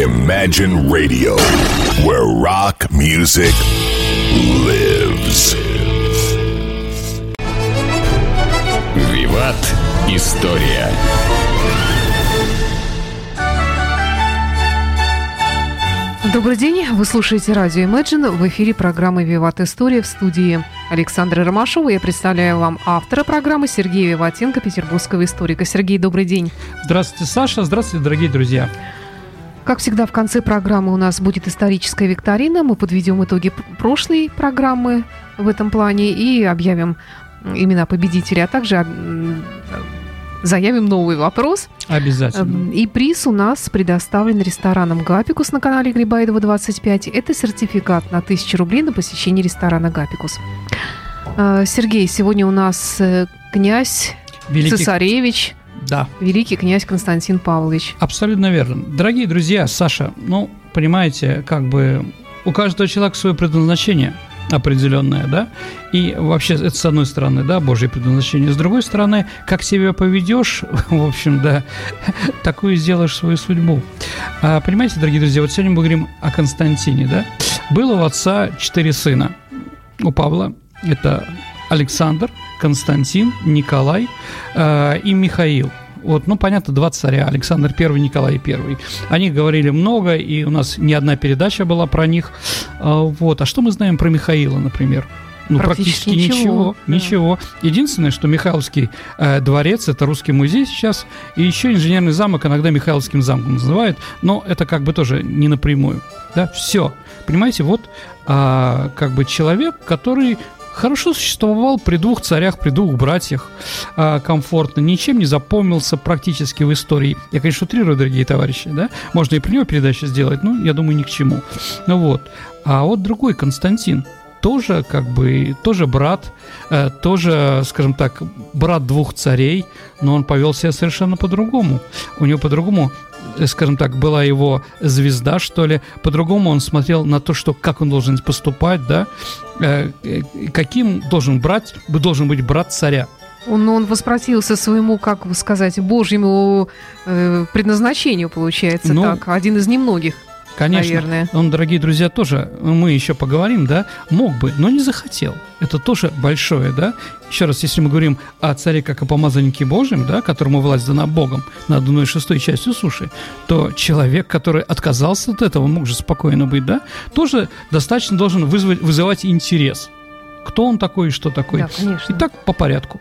Imagine Radio, where rock music lives. Виват. История. Добрый день, вы слушаете радио Imagine. В эфире программы «Виват История» в студии Александра Ромашова. Я представляю вам автора программы Сергея Виватенко, петербургского историка. Сергей, добрый день. Здравствуйте, Саша. Здравствуйте, дорогие друзья. Как всегда, в конце программы у нас будет историческая викторина. Мы подведем итоги прошлой программы в этом плане и объявим имена победителей, а также заявим новый вопрос. Обязательно. И приз у нас предоставлен рестораном «Гапикус» на канале Грибаедова 25. Это сертификат на 1000 рублей на посещение ресторана «Гапикус». Э, Сергей, сегодня у нас э, князь Великий... Цесаревич, Да, великий князь Константин Павлович. абсолютно верно. Дорогие друзья, Саша, ну, понимаете, как бы у каждого человека свое предназначение определенное, да, и вообще это с одной стороны, да, Божье предназначение, с другой стороны, как себя поведешь, в общем, да, такую сделаешь свою судьбу. А, понимаете, дорогие друзья, вот сегодня мы говорим о Константине, да, было у отца четыре сына, у Павла это Александр, Константин, Николай э, и Михаил. Вот, ну, понятно, два царя, Александр I, Николай I. О них говорили много, и у нас не одна передача была про них. А, вот, а что мы знаем про Михаила, например? Ну, Практически практически, ничего, ничего. да. Ничего. Единственное, что Михайловский э, дворец это русский музей сейчас, и еще инженерный замок иногда Михайловским замком называют, но это как бы тоже не напрямую. Да, все. Понимаете, вот а, как бы человек, который хорошо существовал при двух царях, при двух братьях, а, комфортно, ничем не запомнился практически в истории. Я, конечно, утрирую, дорогие товарищи, да? Можно и при него передачу сделать, но я думаю, ни к чему. Ну вот. А вот другой Константин, тоже как бы, тоже брат, э, тоже, скажем так, брат двух царей, но он повел себя совершенно по-другому. У него по-другому, э, скажем так, была его звезда, что ли, по-другому он смотрел на то, что, как он должен поступать, да, Э, э, каким должен брать, должен быть брат царя. Он, он воспротивился своему, как сказать, божьему э, предназначению, получается Ну, так. Один из немногих. Конечно, Наверное. он, дорогие друзья, тоже, мы еще поговорим, да, мог бы, но не захотел. Это тоже большое, да. Еще раз, если мы говорим о царе как о помазаннике Божьем, да, которому власть дана Богом над одной шестой частью суши, то человек, который отказался от этого, мог же спокойно быть, да, тоже достаточно должен вызвать, вызывать интерес. Кто он такой и что такое? Да, конечно. Итак, по порядку.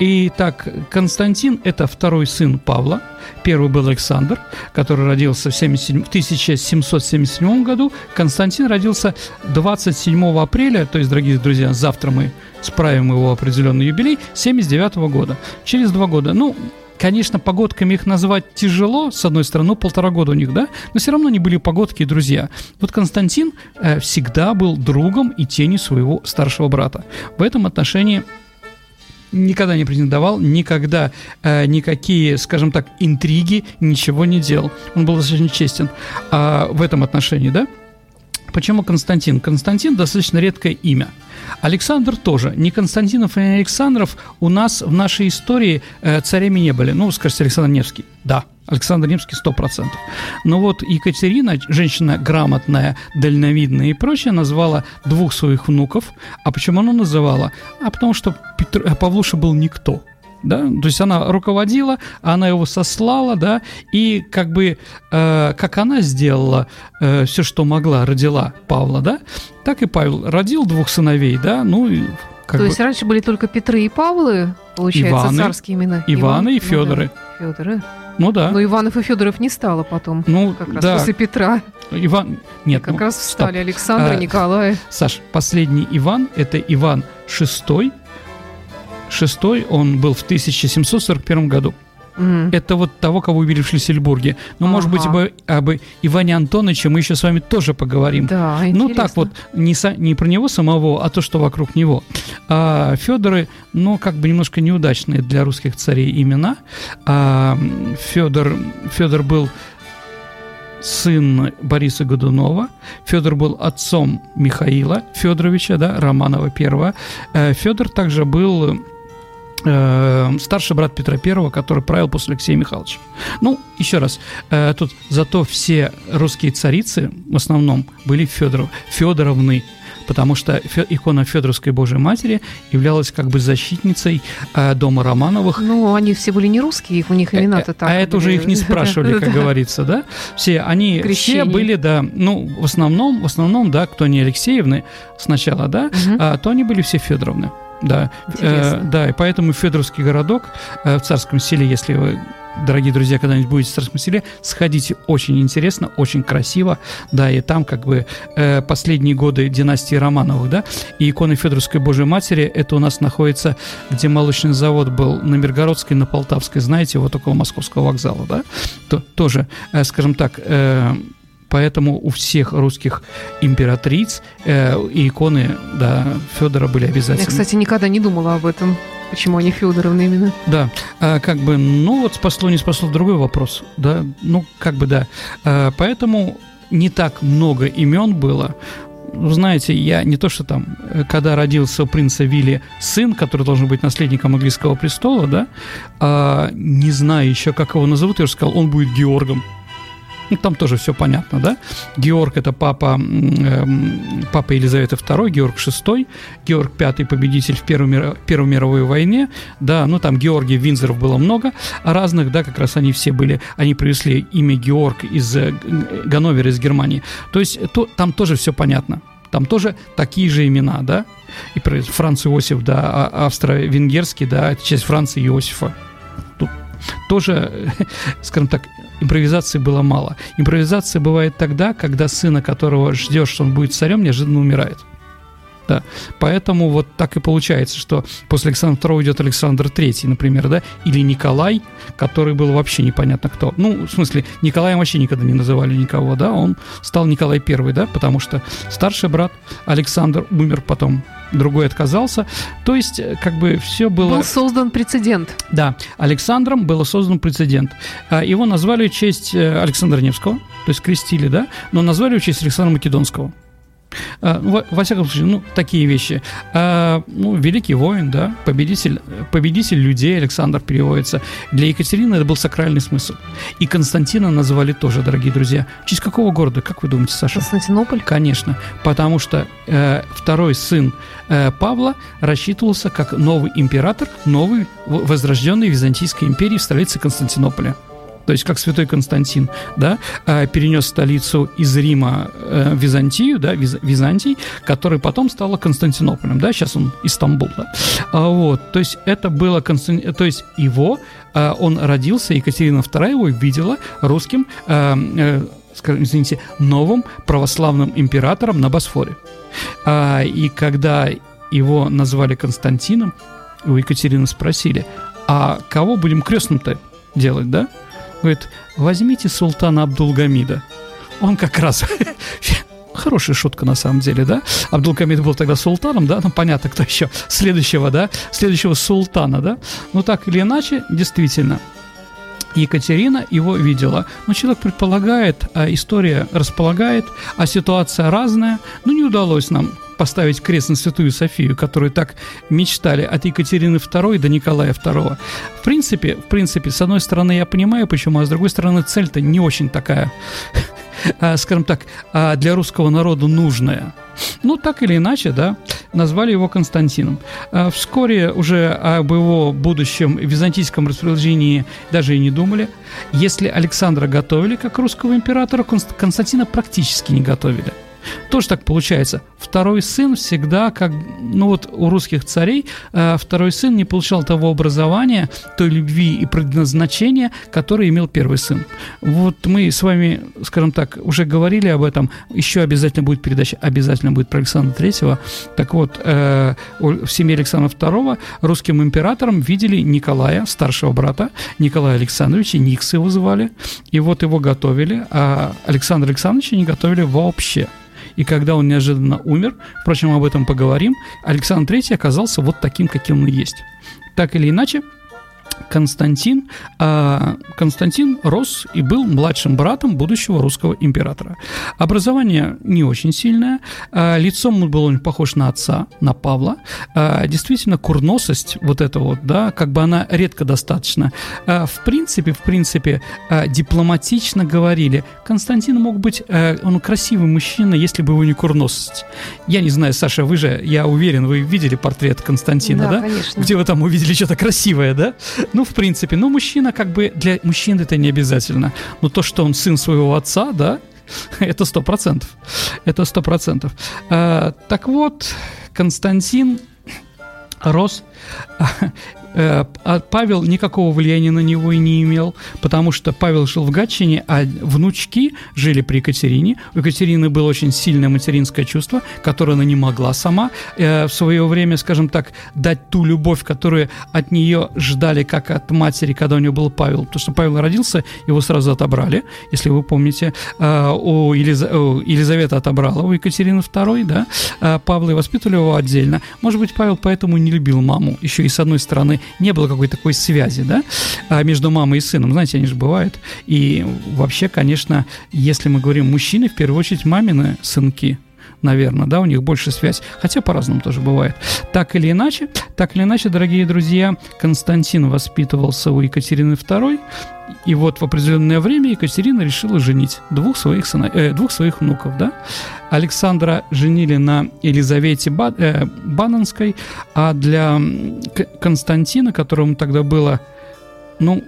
Итак, Константин – это второй сын Павла. Первый был Александр, который родился в, 77 в 1777 году. Константин родился 27 апреля, то есть, дорогие друзья, завтра мы справим его определенный юбилей, 79 года. Через два года. Ну, Конечно, погодками их назвать тяжело, с одной стороны, ну, полтора года у них, да, но все равно они были погодки и друзья. Вот Константин э, всегда был другом и тенью своего старшего брата. В этом отношении никогда не претендовал, никогда э, никакие, скажем так, интриги, ничего не делал. Он был достаточно честен а, в этом отношении, да? Почему Константин? Константин достаточно редкое имя. Александр тоже. Ни Константинов, ни Александров у нас в нашей истории э, царями не были. Ну, скажите, Александр Невский. Да, Александр Невский 100%. Но вот Екатерина, женщина грамотная, дальновидная и прочее, назвала двух своих внуков. А почему она называла? А потому что Петр, э, Павлуша был никто да, то есть она руководила, она его сослала, да, и как бы, э, как она сделала э, все, что могла, родила Павла, да, так и Павел родил двух сыновей, да, ну, как То бы есть раньше были только Петры и Павлы, получается, Иваны, царские имена. Иваны и ну да, Федоры. Федоры. ну да, Но Иванов и Федоров не стало потом. ну Как раз да, после Петра. Иван, нет, Как ну, раз стоп. встали Александр, А, Николай. Саш, последний Иван, это Иван VI, шестой, он был в 1741 году. М. Это вот того, кого убили в Шлиссельбурге. Но, может быть, Ага. об, об Иване Антоновиче мы еще с вами тоже поговорим. Да, Ну интересно. так вот, не, со- не про него самого, а то, что вокруг него. А, Федоры, ну, как бы немножко неудачные для русских царей имена. А, Федор, Федор был сын Бориса Годунова. Федор был отцом Михаила Федоровича, да, Романова первого. Федор также был э, старший брат Петра Первого, который правил после Алексея Михайловича. Ну, еще раз, э, тут зато все русские царицы в основном были Федоров, Федоровны, потому что икона Федоровской Божьей Матери являлась как бы защитницей э, дома Романовых. Ну, они все были не русские, у них имена-то так. А это уже их не спрашивали, как говорится, да? Все они все были, да, ну, в основном, в основном, да, кто не Алексеевны сначала, да, а, то они были все Федоровны. Да, э, да, и поэтому Федоровский городок э, в Царском селе, если вы дорогие друзья, когда-нибудь будете в Царском селе, сходите, очень интересно, очень красиво, да, и там как бы э, последние годы династии Романовых, да, и иконы Федоровской Божьей Матери, это у нас находится, где молочный завод был на Миргородской, на Полтавской, знаете, вот около Московского вокзала, да, то, тоже, э, скажем так, э, Поэтому у всех русских императриц э, и иконы да, Федора были обязательны. Я, кстати, никогда не думала об этом. Почему они Федоровны именно? Да, а, как бы, ну вот спасло, не спасло, другой вопрос, да, ну как бы да. А, поэтому не так много имен было. Знаете, я не то, что там, э, когда родился у принца Вилли сын, который должен быть наследником английского престола, да, а, не знаю еще, как его назовут, я же сказал, он будет Георгом. Ну, там тоже все понятно, да? Георг – это папа, э, папа Елизаветы II, Георг VI, Георг V – победитель в Первой, Первой мировой войне, да, ну, там Георгий Винзоров было много разных, да, как раз они все были, они привезли имя Георг из э, Ганновера, из Германии. То есть то, там тоже все понятно. Там тоже такие же имена, да? И Франц Иосиф, да, а, австро-венгерский, да, часть Франца Иосифа. Тут тоже, скажем так, импровизации было мало. Импровизация бывает тогда, когда сына, которого ждешь, что он будет царем, неожиданно умирает. Да. Поэтому вот так и получается, что после Александра II идет Александр III, например, да, или Николай, который был вообще непонятно кто. Ну, в смысле, Николаем вообще никогда не называли никого, да, он стал Николай I, да, потому что старший брат Александр умер потом другой отказался. То есть, э, как бы все было... Был создан прецедент. Да, Александром был создан прецедент. А, его назвали в честь э, Александра Невского, то есть крестили, да, но назвали в честь Александра Македонского. А, во, во всяком случае, ну, такие вещи. А, ну, великий воин, да, победитель, победитель людей, Александр переводится. Для Екатерины это был сакральный смысл. И Константина назвали тоже, дорогие друзья. В честь какого города, как вы думаете, Саша? Константинополь? Конечно, потому что э, второй сын э, Павла рассчитывался как новый император, новый возрожденной Византийской империи в столице Константинополя то есть как святой Константин, да, а, перенес столицу из Рима э, в Византию, да, Византий, который потом стала Константинополем, да, сейчас он Истамбул, да. А, вот, то есть это было, Константин, то есть его, а, он родился, Екатерина II его видела русским, скажем, извините, новым православным императором на Босфоре. И когда его назвали Константином, у Екатерины спросили, а кого будем крестным-то делать, да? Говорит, возьмите султана Абдулгамида. Он как раз... Хорошая шутка на самом деле, да? Абдулгамид был тогда султаном, да? Ну, понятно, кто еще. Следующего, да? Следующего султана, да? Ну, так или иначе, действительно, Екатерина его видела. Но человек предполагает, а история располагает, а ситуация разная. Ну, не удалось нам поставить крест на Святую Софию, которую так мечтали от Екатерины II до Николая II. В принципе, в принципе, с одной стороны, я понимаю, почему, а с другой стороны, цель-то не очень такая, а, скажем так, а, для русского народа нужная. Ну, так или иначе, да, назвали его Константином. А, вскоре уже об его будущем византийском расположении даже и не думали. Если Александра готовили как русского императора, Константина практически не готовили. Тоже так получается. Второй сын всегда, как, ну вот у русских царей, э, второй сын не получал того образования, той любви и предназначения, которое имел первый сын. Вот мы с вами, скажем так, уже говорили об этом. Еще обязательно будет передача, обязательно будет про Александра Третьего. Так вот, э, в семье Александра II русским императором видели Николая, старшего брата, Николая Александровича, Никс его звали. И вот его готовили, а Александра Александровича не готовили вообще и когда он неожиданно умер, впрочем, об этом поговорим, Александр III оказался вот таким, каким он есть. Так или иначе, Константин, а, Константин рос и был младшим братом будущего русского императора. Образование не очень сильное, а, лицом он был он похож на отца, на Павла. А, действительно, курносость вот эта вот, да, как бы она редко достаточно. В принципе, в принципе, дипломатично говорили, Константин мог быть, он красивый мужчина, если бы его не курносость. Я не знаю, Саша, вы же, я уверен, вы видели портрет Константина, да? Да, конечно. Где вы там увидели что-то красивое, да? Ну, в принципе, ну, мужчина как бы для мужчин это не обязательно. Но то, что он сын своего отца, да, это сто процентов. Это сто процентов. А, так вот, Константин рос а Павел никакого влияния на него и не имел, потому что Павел жил в Гатчине, а внучки жили при Екатерине. У Екатерины было очень сильное материнское чувство, которое она не могла сама э, в свое время, скажем так, дать ту любовь, которую от нее ждали, как от матери, когда у нее был Павел. Потому что Павел родился, его сразу отобрали, если вы помните. Э, у, Елиз... Елизавета отобрала у Екатерины II, да, Павла и воспитывали его отдельно. Может быть, Павел поэтому не любил маму, еще и с одной стороны не было какой-то такой связи, да, а между мамой и сыном. Знаете, они же бывают. И вообще, конечно, если мы говорим мужчины, в первую очередь мамины сынки, наверное, да, у них больше связь, хотя по-разному тоже бывает. Так или иначе, так или иначе, дорогие друзья, Константин воспитывался у Екатерины II, и вот в определенное время Екатерина решила женить двух своих, сына, э, двух своих внуков, да. Александра женили на Елизавете Ба, э, Бананской, а для Константина, которому тогда было, ну,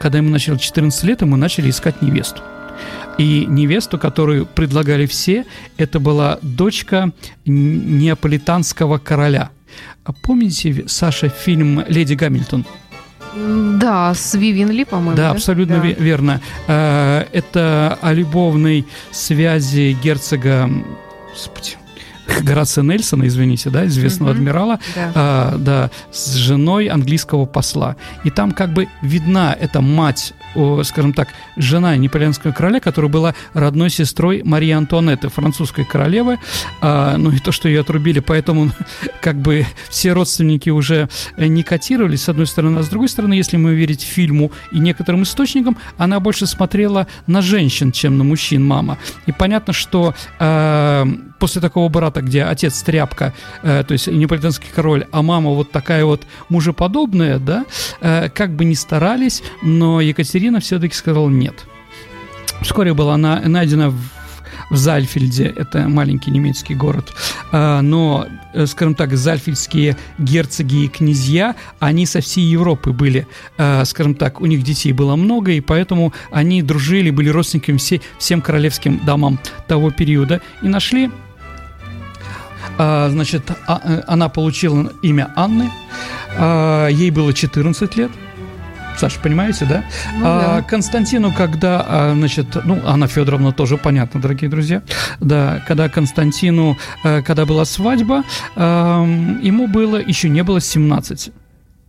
когда ему начало 14 лет, ему начали искать невесту. И невесту, которую предлагали все, это была дочка неаполитанского короля. А помните, Саша, фильм «Леди Гамильтон»? Да, с Вивин Ли, по-моему. Да, да? абсолютно да. верно. Э, это о любовной связи герцога... Господи, Горация Нельсона, извините, да, известного mm-hmm. адмирала, да. А, да, с женой английского посла. И там как бы видна эта мать скажем так, жена Наполеонского короля, которая была родной сестрой Марии Антуанетты, французской королевы, а, ну и то, что ее отрубили, поэтому как бы все родственники уже не котировались, с одной стороны, а с другой стороны, если мы верить фильму и некоторым источникам, она больше смотрела на женщин, чем на мужчин, мама. И понятно, что э, после такого брата, где отец тряпка, э, то есть неаполитанский король, а мама вот такая вот мужеподобная, да, э, как бы не старались, но Екатерина Екатерина все-таки сказала нет. Вскоре была она найдена в в Зальфельде, это маленький немецкий город, а, но, э, скажем так, зальфельдские герцоги и князья, они со всей Европы были, а, скажем так, у них детей было много, и поэтому они дружили, были родственниками все, всем королевским домам того периода, и нашли а, значит, э, она получила имя Анны, ей было 14 лет, Саша, понимаете, да? Ну, а, да. Константину, когда, а, значит, ну, Анна Федоровна тоже понятно, дорогие друзья, да, когда Константину, а, когда была свадьба, ему было, еще не было 17.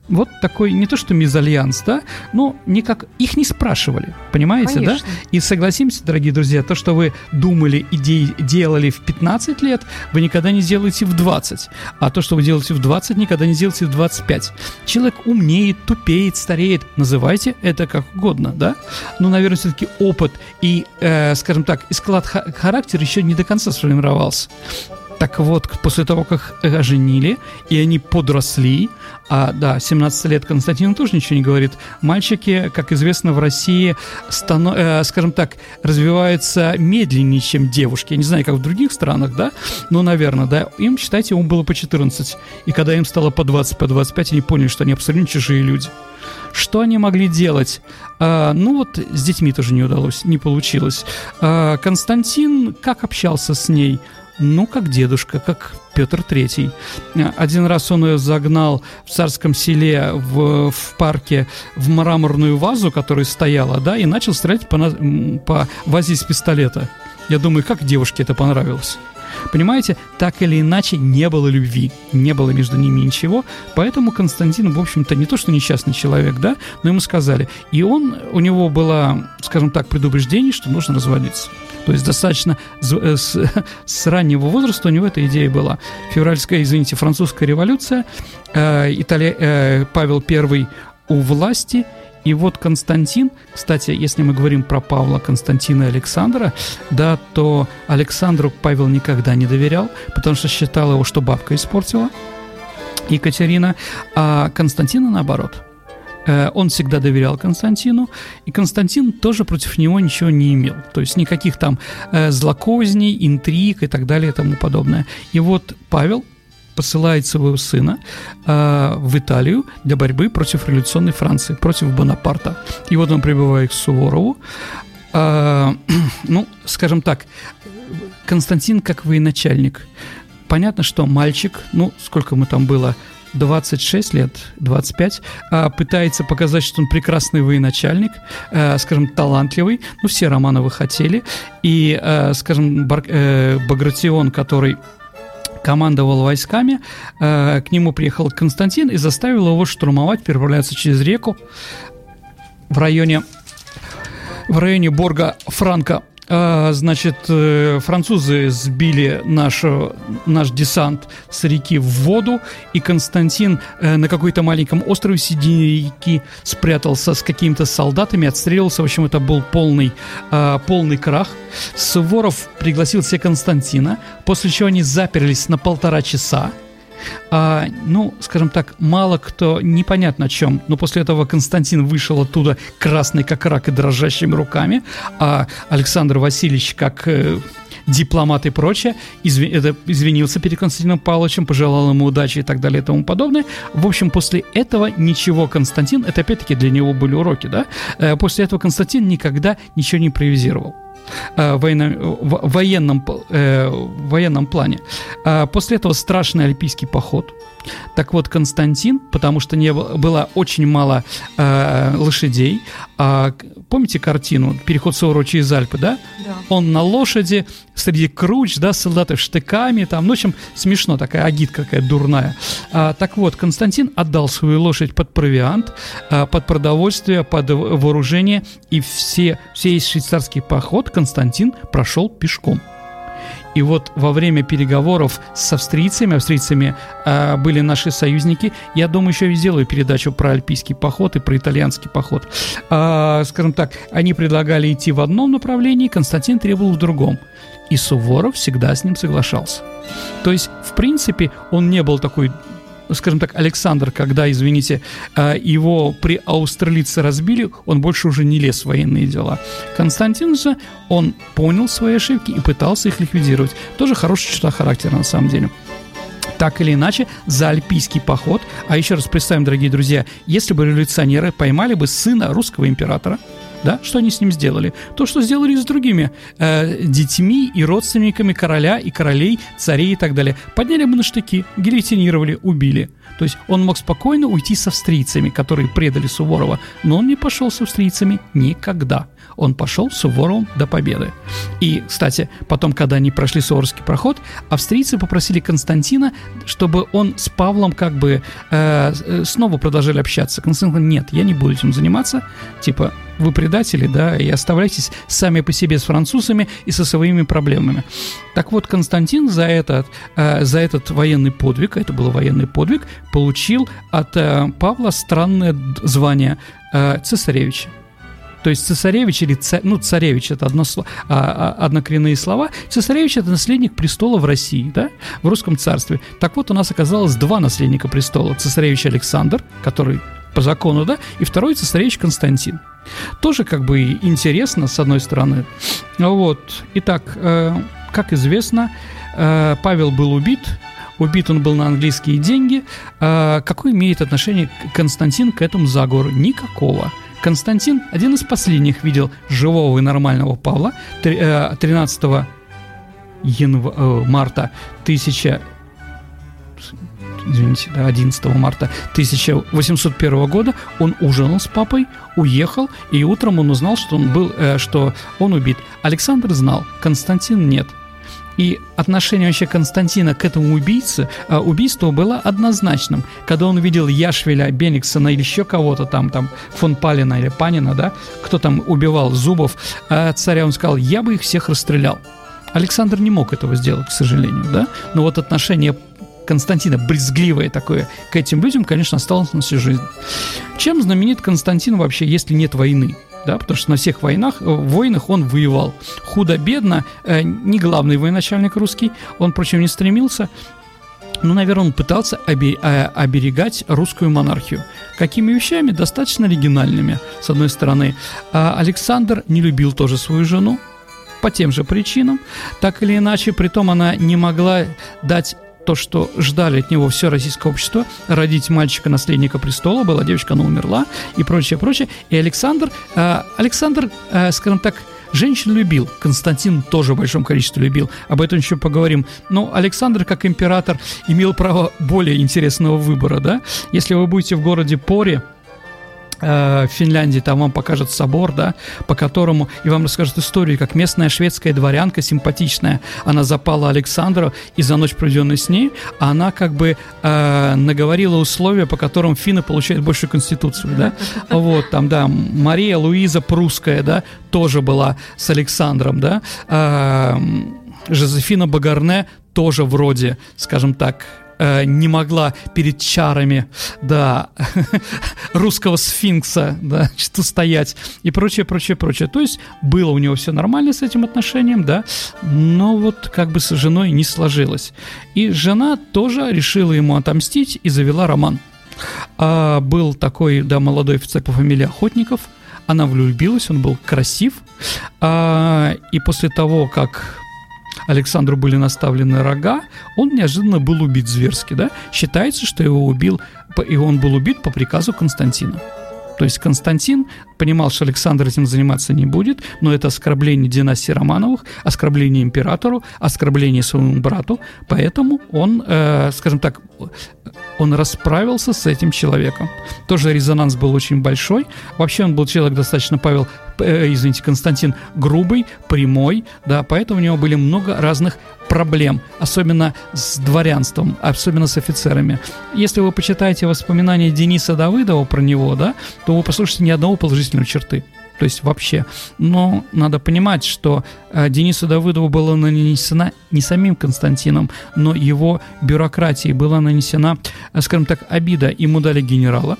Вот такой, не то что мезальянс, да, но никак, их не спрашивали, понимаете, Конечно. да? И согласимся, дорогие друзья, то, что вы думали и де- делали в 15 лет, вы никогда не сделаете в 20. А то, что вы делаете в 20, никогда не сделаете в 25. Человек умнеет, тупеет, стареет, называйте это как угодно, да? Но, наверное, все-таки опыт и, э, скажем так, и склад характера еще не до конца сформировался. Так вот, после того, как оженили, и они подросли, а, да, 17 лет Константину тоже ничего не говорит, мальчики, как известно, в России, станов, э, скажем так, развиваются медленнее, чем девушки. Я не знаю, как в других странах, да, но, наверное, да, им, считайте, ему было по 14. И когда им стало по 20, по 25, они поняли, что они абсолютно чужие люди. Что они могли делать? А, ну вот с детьми тоже не удалось, не получилось. А, Константин как общался с ней? Ну, как дедушка, как Петр Третий. Один раз он ее загнал в царском селе в, в парке в мраморную вазу, которая стояла, да, и начал стрелять по, по вазе из пистолета. Я думаю, как девушке это понравилось. Понимаете, так или иначе не было любви, не было между ними ничего, поэтому Константин, в общем-то, не то что несчастный человек, да, но ему сказали. И он, у него было, скажем так, предупреждение, что нужно разводиться. То есть достаточно э, с, с раннего возраста у него эта идея была. Февральская, извините, французская революция, э, Италия, э, Павел I у власти и вот Константин, кстати, если мы говорим про Павла, Константина и Александра, да, то Александру Павел никогда не доверял, потому что считал его, что бабка испортила, Екатерина, а Константина наоборот. Э, он всегда доверял Константину, и Константин тоже против него ничего не имел. То есть никаких там э, злокозней, интриг и так далее и тому подобное. И вот Павел посылает своего сына э, в Италию для борьбы против революционной Франции, против Бонапарта. И вот он прибывает к Суворову. Э, ну, скажем так, Константин как военачальник. Понятно, что мальчик, ну, сколько ему там было, 26 лет, 25, а, пытается показать, что он прекрасный военачальник, а, скажем, талантливый. Ну, все Романовы хотели. И, а, скажем, Багратион, который командовал войсками, э, к нему приехал Константин и заставил его штурмовать, переправляться через реку в районе в районе Борга Франка значит, э, французы сбили наш, наш десант с реки в воду, и Константин э, на какой-то маленьком острове среди реки спрятался с какими-то солдатами, отстреливался. В общем, это был полный, а, полный крах. Суворов пригласил себе Константина, после чего они заперлись на полтора часа а, ну, скажем так, мало кто, непонятно о чем, но после этого Константин вышел оттуда красный как рак и дрожащими руками, а Александр Васильевич как э, дипломат и прочее, изв... это, извинился перед Константином Павловичем, пожелал ему удачи и так далее и тому подобное. В общем, после этого ничего Константин, это опять-таки для него были уроки, да, э, после этого Константин никогда ничего не импровизировал. Э, военно, в военном, э, военном плане. А после этого страшный альпийский поход. Так вот, Константин, потому что не было, было очень мало э, лошадей, а, помните картину «Переход Суворова через Альпы», да? да? Он на лошади, среди круч, да, солдаты штыками, там, ну, в общем, смешно, такая агитка какая дурная. А, так вот, Константин отдал свою лошадь под провиант, а, под продовольствие, под вооружение, и все, все швейцарский поход Константин прошел пешком. И вот во время переговоров с австрийцами, австрийцами э, были наши союзники, я думаю, еще и сделаю передачу про альпийский поход и про итальянский поход. Э, скажем так, они предлагали идти в одном направлении, Константин требовал в другом. И Суворов всегда с ним соглашался. То есть, в принципе, он не был такой скажем так, Александр, когда, извините, а, его при австралийце разбили, он больше уже не лез в военные дела. Константин же, он понял свои ошибки и пытался их ликвидировать. Тоже хорошая черта характера, на самом деле так или иначе, за альпийский поход. А еще раз представим, дорогие друзья, если бы революционеры поймали бы сына русского императора, да, что они с ним сделали? То, что сделали с другими э, детьми и родственниками короля и королей, царей и так далее. Подняли бы на штыки, гильотинировали, убили. То есть он мог спокойно уйти с австрийцами, которые предали Суворова, но он не пошел с австрийцами никогда. Он пошел с Суворовым до победы. И, кстати, потом, когда они прошли Суворовский проход, австрийцы попросили Константина, чтобы он с Павлом как бы э, э снова продолжали общаться. Константин говорит, нет, я не буду этим заниматься. Типа, вы предатели, да, и оставляйтесь сами по себе с французами и со своими проблемами. Так вот, Константин за этот, э, за этот военный подвиг, это был военный подвиг, получил от э, Павла странное звание э, цесаревича. То есть цесаревич или царь, ну царевич это одно, а, а, однокоренные слова. Цесаревич это наследник престола в России, да, в русском царстве. Так вот у нас оказалось два наследника престола: цесаревич Александр, который по закону, да, и второй цесаревич Константин. Тоже как бы интересно, с одной стороны. Вот. Итак, э, как известно, э, Павел был убит, убит он был на английские деньги. Э, какое имеет отношение Константин к этому заговору? Никакого. Константин один из последних видел живого и нормального Павла 13 э, янв... Э, марта 1000 извините, 11 марта 1801 года он ужинал с папой, уехал, и утром он узнал, что он был, э, что он убит. Александр знал, Константин нет. И отношение вообще Константина к этому убийце, э, убийству было однозначным. Когда он видел Яшвеля, Бениксона или еще кого-то там, там, фон Палина или Панина, да, кто там убивал Зубов, э, царя, он сказал, я бы их всех расстрелял. Александр не мог этого сделать, к сожалению, да, но вот отношение Константина брезгливое такое к этим людям, конечно, осталось на всю жизнь. Чем знаменит Константин вообще, если нет войны? да, потому что на всех войнах, э, войнах он воевал худо-бедно, э, не главный военачальник русский, он, впрочем, не стремился, ну, наверное, он пытался э, оберегать русскую монархию. Какими вещами? Достаточно оригинальными, с одной стороны. А Александр не любил тоже свою жену, по тем же причинам, так или иначе, притом она не могла дать то, что ждали от него все российское общество, родить мальчика-наследника престола, была девочка, она умерла, и прочее, прочее. И Александр, э, Александр, э, скажем так, женщин любил, Константин тоже в большом количестве любил, об этом еще поговорим. Но Александр, как император, имел право более интересного выбора, да? Если вы будете в городе Поре, в Финляндии, там вам покажут собор, да, по которому, и вам расскажут историю, как местная шведская дворянка симпатичная, она запала Александру, и за ночь, проведенную с ней, она как бы э, наговорила условия, по которым финны получают большую конституцию, да, вот, там, да, Мария Луиза Прусская, да, тоже была с Александром, да, э, Жозефина Багарне тоже вроде, скажем так, э, не могла перед чарами, да, русского сфинкса, да, что стоять и прочее, прочее, прочее. То есть было у него все нормально с этим отношением, да, но вот как бы с женой не сложилось. И жена тоже решила ему отомстить и завела роман. А, был такой, да, молодой офицер по фамилии Охотников, она влюбилась, он был красив, а, и после того, как Александру были наставлены рога, он неожиданно был убит зверски, да? Считается, что его убил, и он был убит по приказу Константина. То есть Константин понимал, что Александр этим заниматься не будет, но это оскорбление династии Романовых, оскорбление императору, оскорбление своему брату, поэтому он, э, скажем так, он расправился с этим человеком. Тоже резонанс был очень большой. Вообще он был человек достаточно, Павел, э, извините, Константин, грубый, прямой, да, поэтому у него были много разных проблем, особенно с дворянством, особенно с офицерами. Если вы почитаете воспоминания Дениса Давыдова про него, да, то вы послушаете ни одного положительной черты. То есть вообще. Но надо понимать, что э, Денису Давыдову была нанесена не самим Константином, но его бюрократией была нанесена, э, скажем так, обида. Ему дали генерала,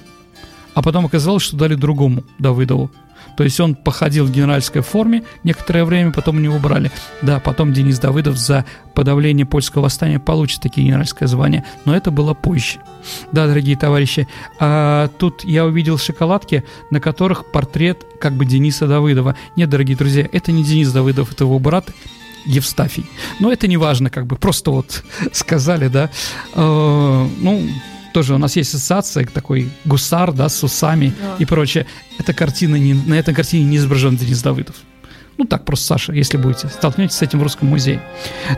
а потом оказалось, что дали другому Давыдову. То есть он походил в генеральской форме некоторое время, потом его убрали. Да, потом Денис Давыдов за подавление польского восстания получит такие генеральское звание, но это было позже. Да, дорогие товарищи, а тут я увидел шоколадки, на которых портрет как бы Дениса Давыдова. Нет, дорогие друзья, это не Денис Давыдов, это его брат, Евстафий. Но это не важно, как бы просто вот сказали, да. Э, ну, тоже у нас есть ассоциация, такой гусар, да, с усами да. и прочее. Эта картина не, на этой картине не изображен Денис Давыдов. Ну так просто, Саша, если будете, столкнетесь с этим в Русском музее.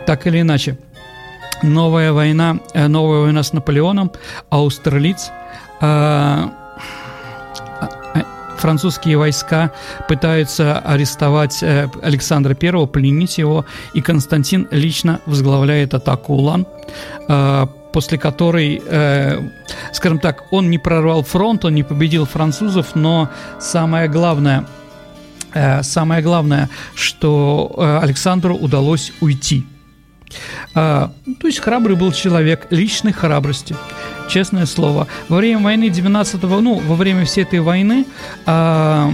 Так или иначе. Новая война, э, новая война с Наполеоном, Аустерлиц, э, э, французские войска пытаются арестовать Александра I, пленить его, и Константин лично возглавляет атаку Улан после которой, э, скажем так, он не прорвал фронт, он не победил французов, но самое главное, э, самое главное, что э, Александру удалось уйти. Э, то есть храбрый был человек, личной храбрости, честное слово. Во время войны 19-го, ну, во время всей этой войны, э,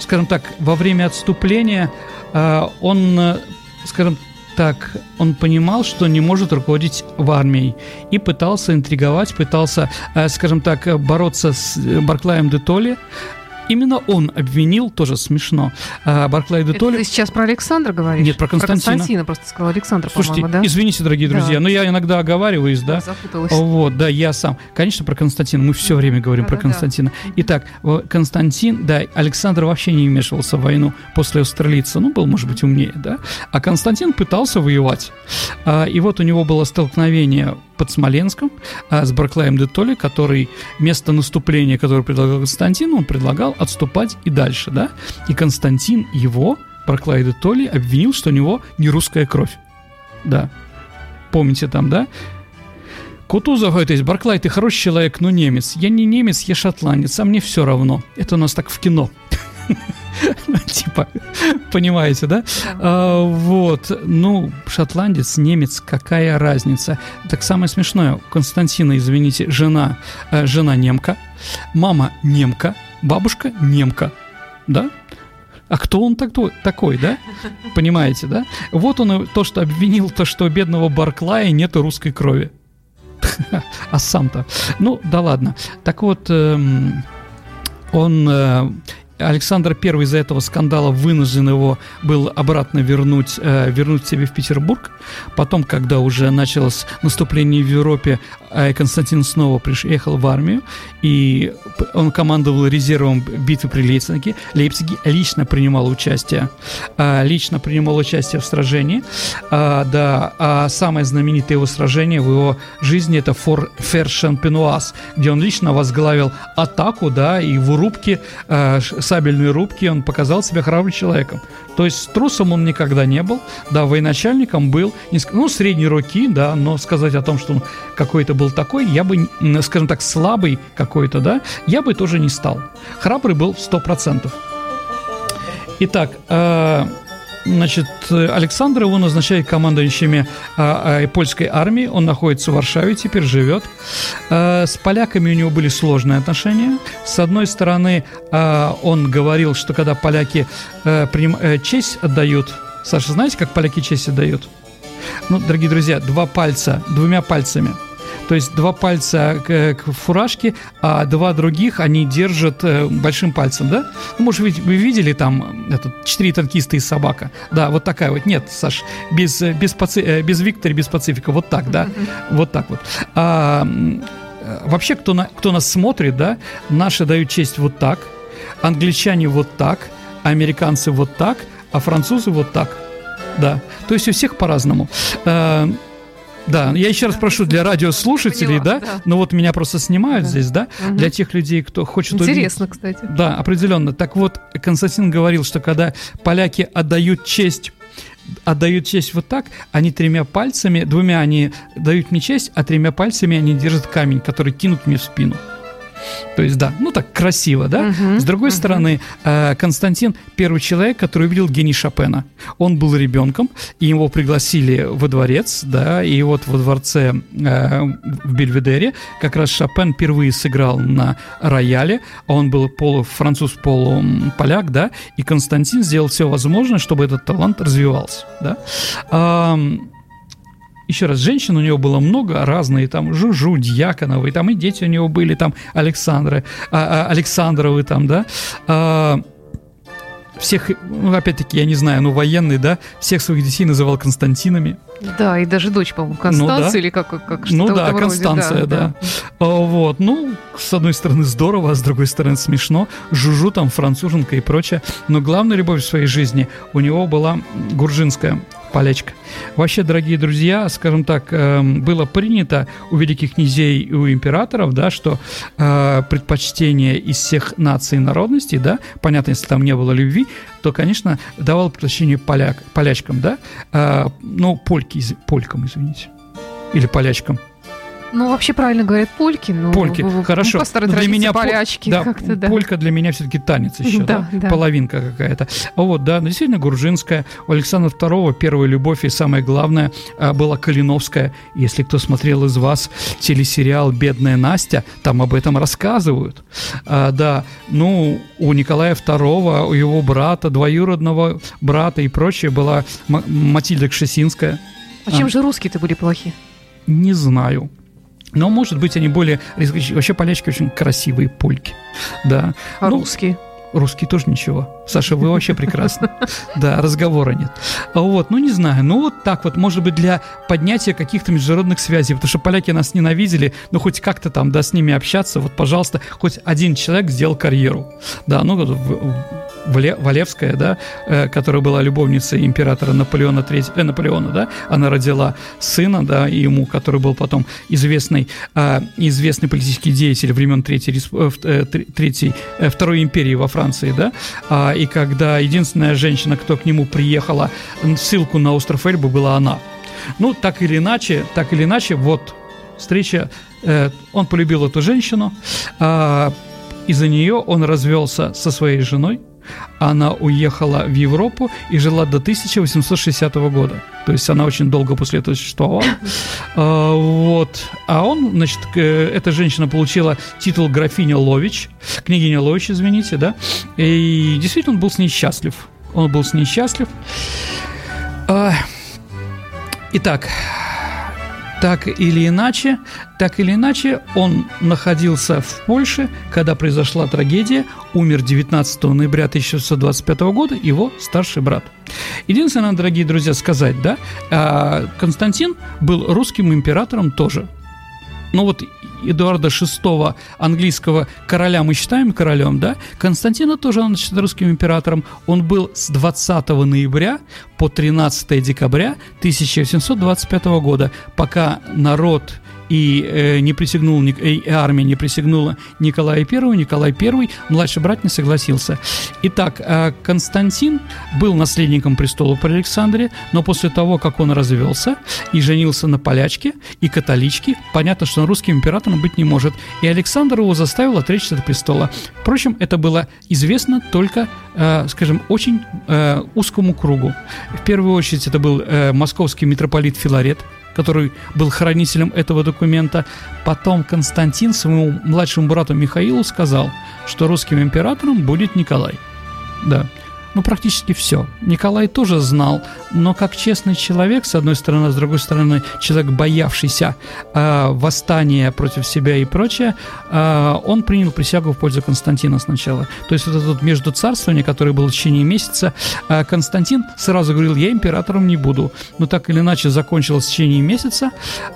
скажем так, во время отступления э, он, э, скажем так он понимал, что не может руководить в армией и пытался интриговать, пытался, э, скажем так, бороться с Барклаем де Толли, Именно он обвинил, тоже смешно, а, Барклай де Толли. ты сейчас про Александра говоришь? Нет, про Константина. Про Константина просто сказал Александр, Слушайте, да? извините, дорогие друзья, да. но я иногда оговариваюсь, да? Запуталась. Вот, да, я сам. Конечно, про Константина. Мы все время говорим да, про да, Константина. Да. Итак, Константин, да, Александр вообще не вмешивался в войну после Австралийца. Ну, был, может быть, умнее, да? А Константин пытался воевать. А, и вот у него было столкновение под Смоленском а, с Барклаем де Толли, который вместо наступления, которое предлагал Константин, он предлагал отступать и дальше, да? И Константин его, Барклай де Толли, обвинил, что у него не русская кровь. Да. Помните там, да? Кутузов говорит, Барклай, ты хороший человек, но немец. Я не немец, я шотландец, а мне все равно. Это у нас так в кино. Типа, понимаете, да? А, вот, ну, шотландец, немец, какая разница? Так самое смешное, Константина, извините, жена, э, жена немка, мама немка, бабушка немка, да? А кто он такой, такой, да? Понимаете, да? Вот он то, что обвинил, то, что у бедного Барклая нет русской крови. А сам-то. Ну, да ладно. Так вот, эм, он э, Александр I из-за этого скандала вынужден его был обратно вернуть, э, вернуть себе в Петербург. Потом, когда уже началось наступление в Европе, Константин снова приехал в армию, и он командовал резервом битвы при Лейпциге. Лейпциге лично принимал участие, э, лично принимал участие в сражении. Э, да, а самое знаменитое его сражение в его жизни это Фор Фер Шампенуаз, где он лично возглавил атаку, да, и в рубке сабельной рубки он показал себя храбрым человеком. То есть трусом он никогда не был, да, военачальником был, ну, средней руки, да, но сказать о том, что он какой-то был такой, я бы, скажем так, слабый какой-то, да, я бы тоже не стал. Храбрый был 100%. Итак, э, Значит, Александр его назначает командующими а, а, польской армии. Он находится в Варшаве, теперь живет. А, с поляками у него были сложные отношения. С одной стороны, а, он говорил, что когда поляки а, прим, а, честь отдают, Саша, знаете, как поляки честь отдают? Ну, дорогие друзья, два пальца, двумя пальцами – то есть два пальца к, к фуражке, а два других они держат э, большим пальцем, да? Ну, может быть, вы видели там этот, четыре танкиста и собака? Да, вот такая вот. Нет, Саш, без, без, паци, э, без Виктора, без Пацифика. Вот так, да? Вот так вот. А, вообще, кто, на, кто нас смотрит, да, наши дают честь вот так, англичане вот так, американцы вот так, а французы вот так. Да, то есть у всех по-разному. Да, я еще раз прошу для радиослушателей, Поняла, да, да, ну вот меня просто снимают да. здесь, да, угу. для тех людей, кто хочет Интересно, увидеть. кстати. Да, определенно. Так вот, Константин говорил, что когда поляки отдают честь отдают честь вот так, они тремя пальцами, двумя они дают мне честь, а тремя пальцами они держат камень, который кинут мне в спину. То есть, да, ну так красиво, да? Угу, С другой угу. стороны, э, Константин первый человек, который увидел гений Шопена. Он был ребенком, и его пригласили во дворец, да, и вот во дворце э, в Бельведере как раз Шопен впервые сыграл на рояле, он был полу француз, полуполяк, да, и Константин сделал все возможное, чтобы этот талант развивался, да еще раз, женщин у него было много, разные, там, Жужу, Дьяконовы, там и дети у него были, там, Александры, а, а, Александровы, там, да, а, всех, ну, опять-таки, я не знаю, ну, военный, да, всех своих детей называл Константинами. Да, и даже дочь, по-моему, Констанция ну, да. или как, как что-то Ну да, Констанция, роде. да. да. да. Вот, ну, с одной стороны здорово, а с другой стороны смешно. Жужу там, француженка и прочее. Но главная любовь в своей жизни у него была гуржинская полечка. Вообще, дорогие друзья, скажем так, эм, было принято у великих князей и у императоров, да, что э, предпочтение из всех наций и народностей, да, понятно, если там не было любви, то, конечно, давал предпочтение поляк, полячкам, да, э, ну, польки, полькам, извините, или полячкам. Ну, вообще правильно говорят польки, но польки, ну, хорошо. Для меня полячки да, как-то, да. Полька для меня все-таки танец еще, да, да, да. половинка какая-то. Вот, да, действительно гружинская. У Александра II первая любовь и самое главное а, была Калиновская. Если кто смотрел из вас телесериал «Бедная Настя», там об этом рассказывают. А, да, ну, у Николая II, у его брата, двоюродного брата и прочее была Матильда Кшесинская. А чем а, же русские-то были плохи? Не знаю. Но, может быть, они более... Вообще полячки очень красивые польки. Да. А ну, русские? Русские тоже ничего. Саша, вы вообще прекрасны. Да, разговора нет. Вот, ну не знаю, ну вот так вот, может быть, для поднятия каких-то международных связей, потому что поляки нас ненавидели, но хоть как-то там, да, с ними общаться, вот, пожалуйста, хоть один человек сделал карьеру. Да, ну, Валевская, да, э, которая была любовницей императора Наполеона III, э, Наполеона, да, она родила сына, да, ему, который был потом известный, э, известный политический деятель времен Третьей, э, Третьей, Второй империи во Франции, да, а, и когда единственная женщина, кто к нему приехала, ссылку на остров Эльбы была она. Ну, так или иначе, так или иначе, вот встреча, э, он полюбил эту женщину, э, из-за нее он развелся со своей женой, она уехала в Европу и жила до 1860 года. То есть она очень долго после этого существовала. А, вот. А он, значит, эта женщина получила титул графиня Лович, княгиня Лович, извините, да, и действительно он был с ней счастлив. Он был с ней счастлив. А, итак, так или иначе, так или иначе, он находился в Польше, когда произошла трагедия, умер 19 ноября 1625 года его старший брат. Единственное, дорогие друзья, сказать, да, а, Константин был русским императором тоже. Ну вот Эдуарда VI, английского короля, мы считаем королем, да? Константина тоже он считает русским императором. Он был с 20 ноября по 13 декабря 1725 года, пока народ и э, не присягнул, и армия не присягнула Николаю I, Николай I, младший брат не согласился. Итак, э, Константин был наследником престола при Александре, но после того, как он развелся и женился на полячке и католичке, понятно, что он русским императором быть не может, и Александр его заставил отречься от престола. Впрочем, это было известно только, э, скажем, очень э, узкому кругу. В первую очередь это был э, московский митрополит Филарет, который был хранителем этого документа. Потом Константин своему младшему брату Михаилу сказал, что русским императором будет Николай. Да ну, практически все. Николай тоже знал, но как честный человек, с одной стороны, с другой стороны, человек, боявшийся э, восстания против себя и прочее, э, он принял присягу в пользу Константина сначала. То есть вот это вот между царствование, которое было в течение месяца, э, Константин сразу говорил, я императором не буду. Но так или иначе закончилось в течение месяца,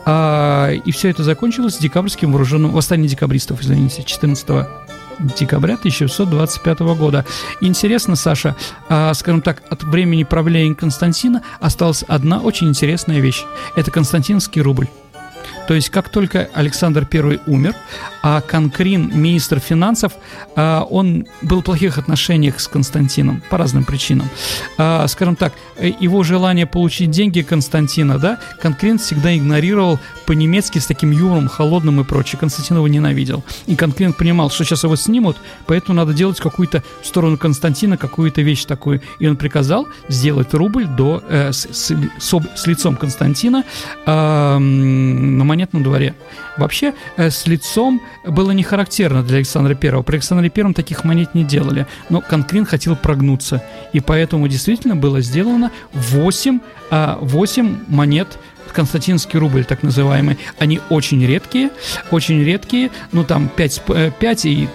э, и все это закончилось декабрьским вооруженным, восстанием декабристов, извините, 14 декабря 1625 года. Интересно, Саша, а, скажем так, от времени правления Константина осталась одна очень интересная вещь. Это Константинский рубль. То есть, как только Александр I умер, а Конкрин, министр финансов, а, он был в плохих отношениях с Константином по разным причинам. А, скажем так, его желание получить деньги Константина, да, Конкрин всегда игнорировал по-немецки с таким юмором, холодным и прочее. Константин его ненавидел. И Конкрин понимал, что сейчас его снимут, поэтому надо делать какую-то в сторону Константина, какую-то вещь такую. И он приказал сделать рубль до, э, с, с, с, с лицом Константина э, на монетном дворе. Вообще, э, с лицом было не характерно для Александра Первого. При Александре Первом таких монет не делали. Но Конкрин хотел прогнуться. И поэтому действительно было сделано 8, 8 а, монет Константинский рубль, так называемый, они очень редкие, очень редкие, ну там 5, 5 э, и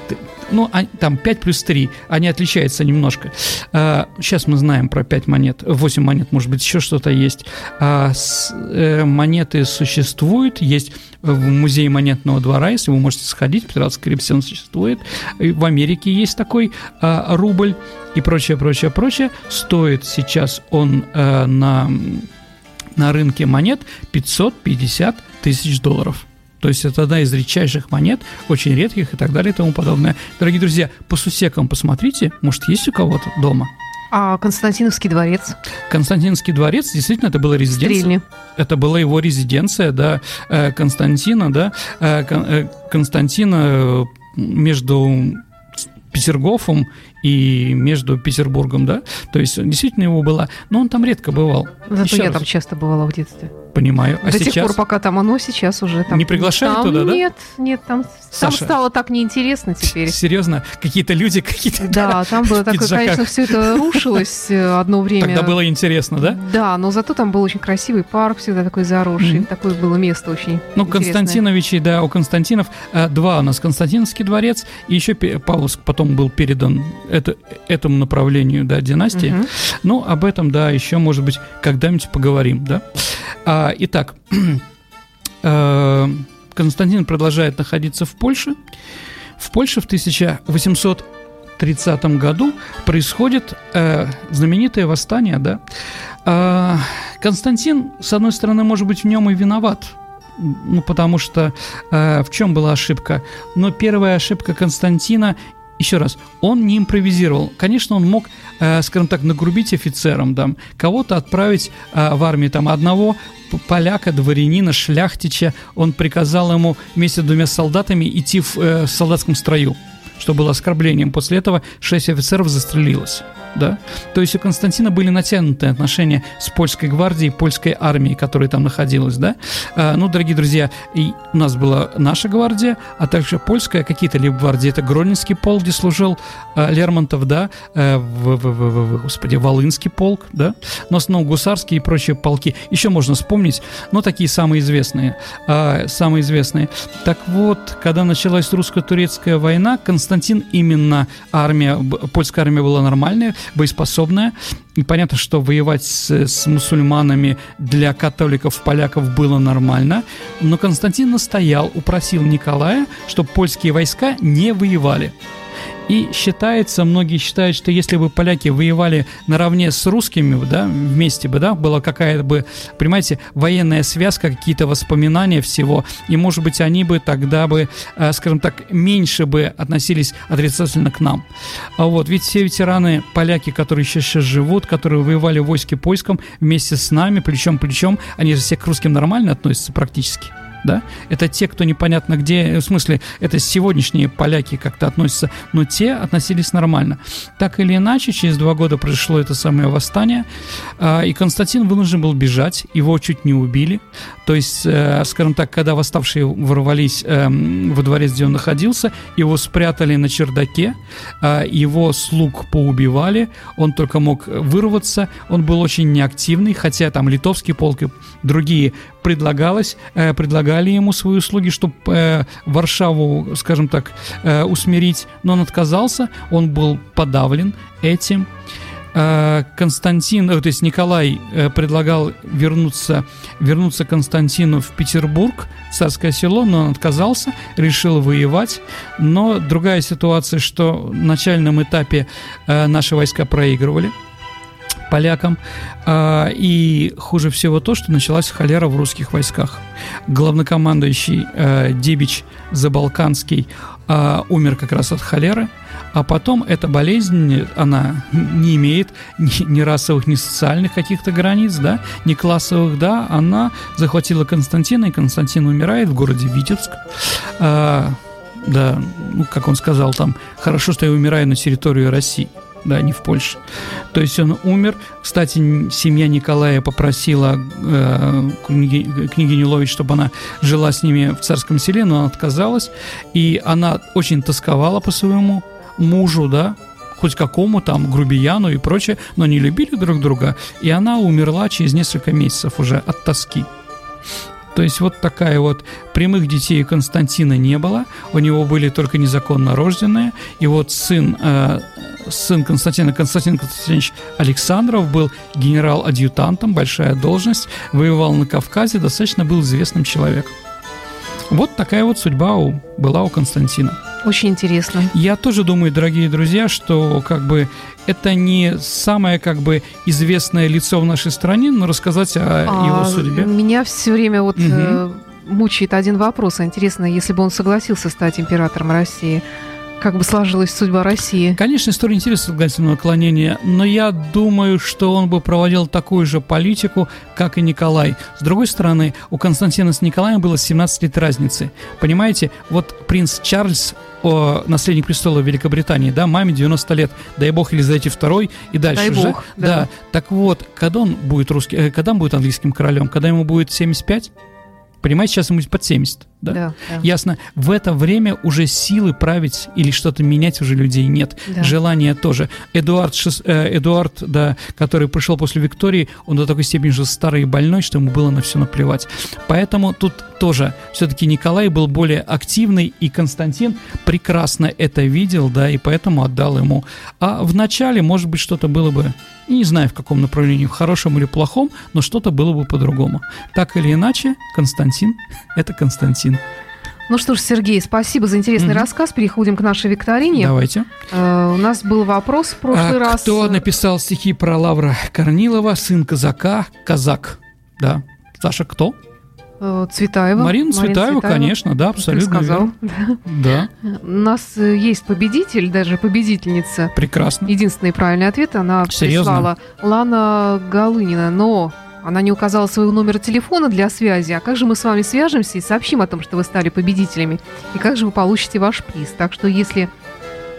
ну, а, там 5 плюс 3, они отличаются немножко. А, сейчас мы знаем про 5 монет, 8 монет, может быть, еще что-то есть. А, э, монеты существуют, есть в музее монетного двора, если вы можете сходить, пиратский он существует. В Америке есть такой а, рубль и прочее, прочее, прочее. Стоит сейчас он а, на, на рынке монет 550 тысяч долларов. То есть это одна из редчайших монет, очень редких и так далее и тому подобное. Дорогие друзья, по сусекам посмотрите, может, есть у кого-то дома. А Константиновский дворец? Константиновский дворец, действительно, это была резиденция. Стрельни. Это была его резиденция, да, э, Константина, да, э, э, Константина между Петергофом и между Петербургом, да, то есть действительно его было, но он там редко бывал. Зато Еще я раз. там часто бывала в детстве. Понимаю. А До сейчас... тех пор, пока там оно, сейчас уже там... Не приглашают там, туда, да? Нет, нет, там, Саша, там стало так неинтересно теперь. Серьезно? Какие-то люди, какие-то... Да, там было такое, конечно, все это рушилось э, одно время. Тогда было интересно, да? Да, но зато там был очень красивый парк, всегда такой заросший. Mm-hmm. Такое было место очень Ну, Константиновичей, да, у Константинов э, два у нас. Константиновский дворец, и еще Павловск потом был передан это, этому направлению, да, династии. Mm-hmm. Ну, об этом, да, еще, может быть, когда-нибудь поговорим, да. А, итак, э, Константин продолжает находиться в Польше. В Польше в 1830 году происходит э, знаменитое восстание, да. Э, Константин, с одной стороны, может быть, в нем и виноват, ну, потому что э, в чем была ошибка? Но первая ошибка Константина еще раз, он не импровизировал. Конечно, он мог, э, скажем так, нагрубить офицерам, да, кого-то отправить э, в армию, там, одного поляка, дворянина, шляхтича, он приказал ему вместе с двумя солдатами идти в э, солдатском строю что было оскорблением. После этого шесть офицеров застрелилось. Да? То есть у Константина были натянутые отношения с польской гвардией, польской армией, которая там находилась. Да? А, ну, дорогие друзья, и у нас была наша гвардия, а также польская, какие-то либо гвардии. Это Гронинский полк, где служил а, Лермонтов, да, а, в, в, в, в, господи, Волынский полк, да, но основном гусарские и прочие полки. Еще можно вспомнить, но такие самые известные. А, самые известные. Так вот, когда началась русско-турецкая война, Константин именно армия, польская армия была нормальная, боеспособная. И понятно, что воевать с, с мусульманами для католиков, поляков было нормально. Но Константин настоял, упросил Николая, чтобы польские войска не воевали. И считается, многие считают, что если бы поляки воевали наравне с русскими, да, вместе бы, да, была какая-то бы, понимаете, военная связка, какие-то воспоминания всего, и, может быть, они бы тогда бы, э, скажем так, меньше бы относились отрицательно к нам. А вот, ведь все ветераны поляки, которые сейчас, сейчас живут, которые воевали в войске поиском вместе с нами, плечом плечом, они же все к русским нормально относятся практически да, это те, кто непонятно где, в смысле, это сегодняшние поляки как-то относятся, но те относились нормально. Так или иначе, через два года произошло это самое восстание, а, и Константин вынужден был бежать, его чуть не убили, то есть, э, скажем так, когда восставшие ворвались эм, во дворец, где он находился, его спрятали на чердаке, а, его слуг поубивали, он только мог вырваться, он был очень неактивный, хотя там литовский полк и другие предлагалось, э, предлагали ему свои услуги, чтобы э, Варшаву, скажем так, э, усмирить, но он отказался, он был подавлен этим. Константин, то есть Николай предлагал вернуться, вернуться Константину в Петербург, царское село, но он отказался, решил воевать. Но другая ситуация, что в начальном этапе наши войска проигрывали – полякам. А, и хуже всего то, что началась холера в русских войсках. Главнокомандующий э, Дебич Забалканский а, умер как раз от холеры, а потом эта болезнь, она не имеет ни, ни расовых, ни социальных каких-то границ, да, ни классовых, да, она захватила Константина, и Константин умирает в городе Витебск. А, да, ну, как он сказал там, хорошо, что я умираю на территории России да, не в Польше. То есть он умер. Кстати, семья Николая попросила э, книги, княгиню Лович, чтобы она жила с ними в царском селе, но она отказалась. И она очень тосковала по своему мужу, да, хоть какому там грубияну и прочее, но не любили друг друга. И она умерла через несколько месяцев уже от тоски. То есть вот такая вот прямых детей Константина не было, у него были только незаконно рожденные, и вот сын, э, сын Константина, Константин Константинович Александров был генерал-адъютантом, большая должность, воевал на Кавказе, достаточно был известным человеком. Вот такая вот судьба у, была у Константина. Очень интересно. Я тоже думаю, дорогие друзья, что как бы это не самое как бы известное лицо в нашей стране, но рассказать о а, его судьбе. Меня все время вот угу. мучает один вопрос. Интересно, если бы он согласился стать императором России, как бы сложилась судьба России. Конечно, история интересна согласительного наклонения, но я думаю, что он бы проводил такую же политику, как и Николай. С другой стороны, у Константина с Николаем было 17 лет разницы. Понимаете, вот принц Чарльз о, наследник престола Великобритании, да, маме 90 лет, дай бог Елизавете II и дальше дай же. Бог, да. да. Так вот, когда он будет русский, э, когда он будет английским королем, когда ему будет 75? Понимаете, сейчас ему под 70. Да? Да, да. Ясно. В это время уже силы править или что-то менять уже людей нет. Да. Желания тоже. Эдуард, э, Эдуард, да, который пришел после Виктории, он до такой степени же старый и больной, что ему было на все наплевать. Поэтому тут тоже все-таки Николай был более активный, и Константин прекрасно это видел, да, и поэтому отдал ему. А в начале, может быть, что-то было бы не знаю, в каком направлении, в хорошем или плохом, но что-то было бы по-другому. Так или иначе, Константин – это Константин. Ну что ж, Сергей, спасибо за интересный mm-hmm. рассказ. Переходим к нашей викторине. Давайте. Uh, у нас был вопрос в прошлый а раз. Кто написал стихи про Лавра Корнилова, сын казака, казак? Да. Саша, кто? Э, Цветаева. Марина Цветаева, Цветаева, конечно, да, абсолютно сказал. верно. Да. У нас э, есть победитель, даже победительница. Прекрасно. Единственный правильный ответ она Серьезно? прислала Лана Галынина, но она не указала своего номера телефона для связи. А как же мы с вами свяжемся и сообщим о том, что вы стали победителями? И как же вы получите ваш приз? Так что если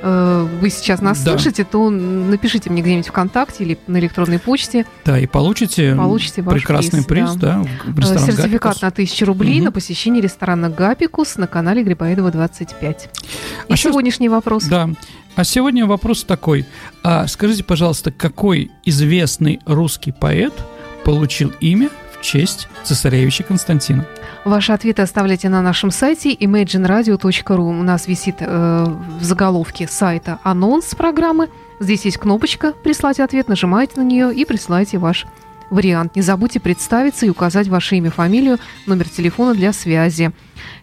э, вы сейчас нас Да. слышите, то напишите мне где-нибудь ВКонтакте или на электронной почте Да, и получите, Получите ваш прекрасный приз, приз, да. да, э, сертификат «Гапикус». на 1000 рублей Мгм. на посещение ресторана «Гапикус» на канале Грибоедова 25. И А сегодняшний вопрос. Да. А сегодня вопрос такой. А скажите, пожалуйста, какой известный русский поэт получил имя в честь цесаревича Константина? Ваши ответы оставляйте на нашем сайте imagineradio.ru. У нас висит э, в заголовке сайта анонс программы. Здесь есть кнопочка «Прислать ответ». Нажимаете на нее и присылайте ваш вариант. Не забудьте представиться и указать ваше имя, фамилию, номер телефона для связи.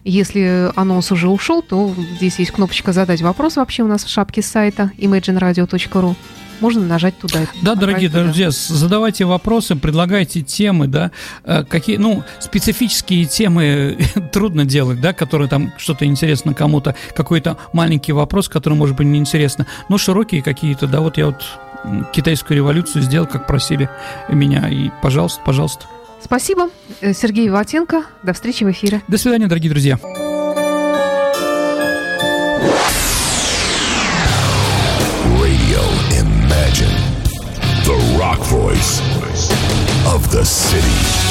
Если анонс уже ушел, то здесь есть кнопочка «Задать вопрос» вообще у нас в шапке сайта imagineradio.ru. Можно нажать туда. Да, дорогие туда. друзья, задавайте вопросы, предлагайте темы, да, э, какие, ну, специфические темы трудно делать, да, которые там что-то интересно кому-то, какой-то маленький вопрос, который может быть неинтересно, но широкие какие-то, да, вот я вот китайскую революцию сделал, как просили меня, и пожалуйста, пожалуйста. Спасибо. Э, Сергей Ватенко. До встречи в эфире. До свидания, дорогие друзья. Radio Imagine. The rock voice of the city.